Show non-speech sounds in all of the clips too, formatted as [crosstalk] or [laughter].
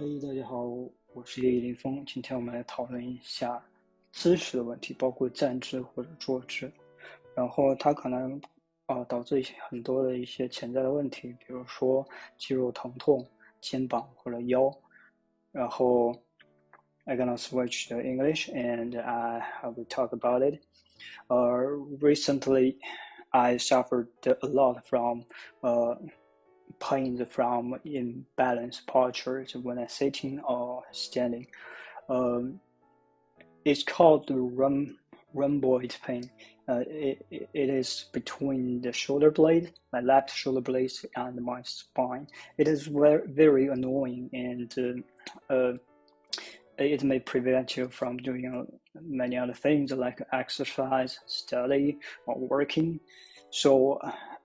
嘿，大家好，我是叶林峰。今天我们来讨论一下姿势的问题，包括站姿或者坐姿。然后它可能啊导致一些很多的一些潜在的问题，比如说肌肉疼痛、肩膀或者腰。然后 I'm gonna switch to English and I will talk about it. Uh, recently, I suffered a lot from uh pain from imbalanced postures when I'm sitting or standing. Um, it's called the rhum, rhomboid pain. Uh, it, it is between the shoulder blade, my left shoulder blade, and my spine. It is very, very annoying and uh, uh, it may prevent you from doing many other things like exercise, study, or working. So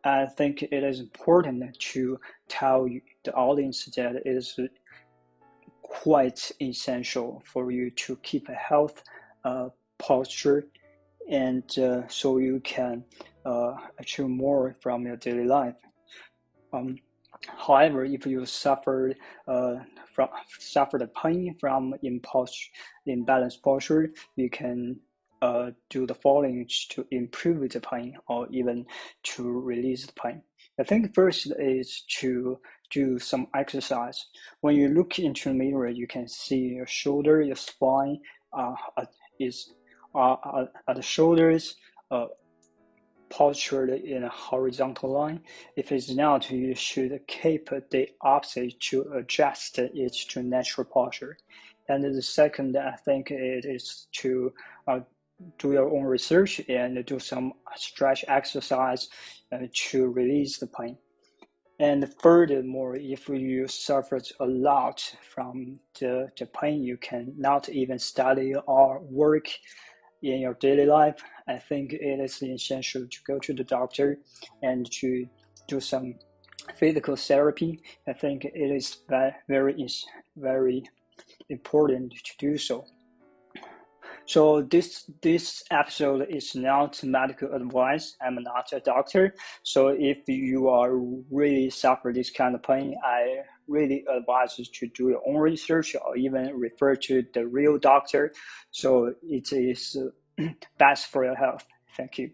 I think it is important to tell the audience that it is quite essential for you to keep a health uh, posture and uh, so you can uh, achieve more from your daily life. Um, however, if you suffered uh, from suffered pain from imposture, imbalanced posture, you can uh, do the following to improve the pain or even to release the pain. I think first is to do some exercise. When you look into the mirror, you can see your shoulder, your spine uh, is uh, at the shoulders uh, postured in a horizontal line. If it's not, you should keep the opposite to adjust it to natural posture. And the second, I think it is to uh, do your own research and do some stretch exercise to release the pain. And furthermore, if you suffered a lot from the, the pain, you can not even study or work in your daily life. I think it is essential to go to the doctor and to do some physical therapy. I think it is very, very important to do so. So this this episode is not medical advice. I'm not a doctor. So if you are really suffer this kind of pain, I really advise you to do your own research or even refer to the real doctor. So it is [clears throat] best for your health. Thank you.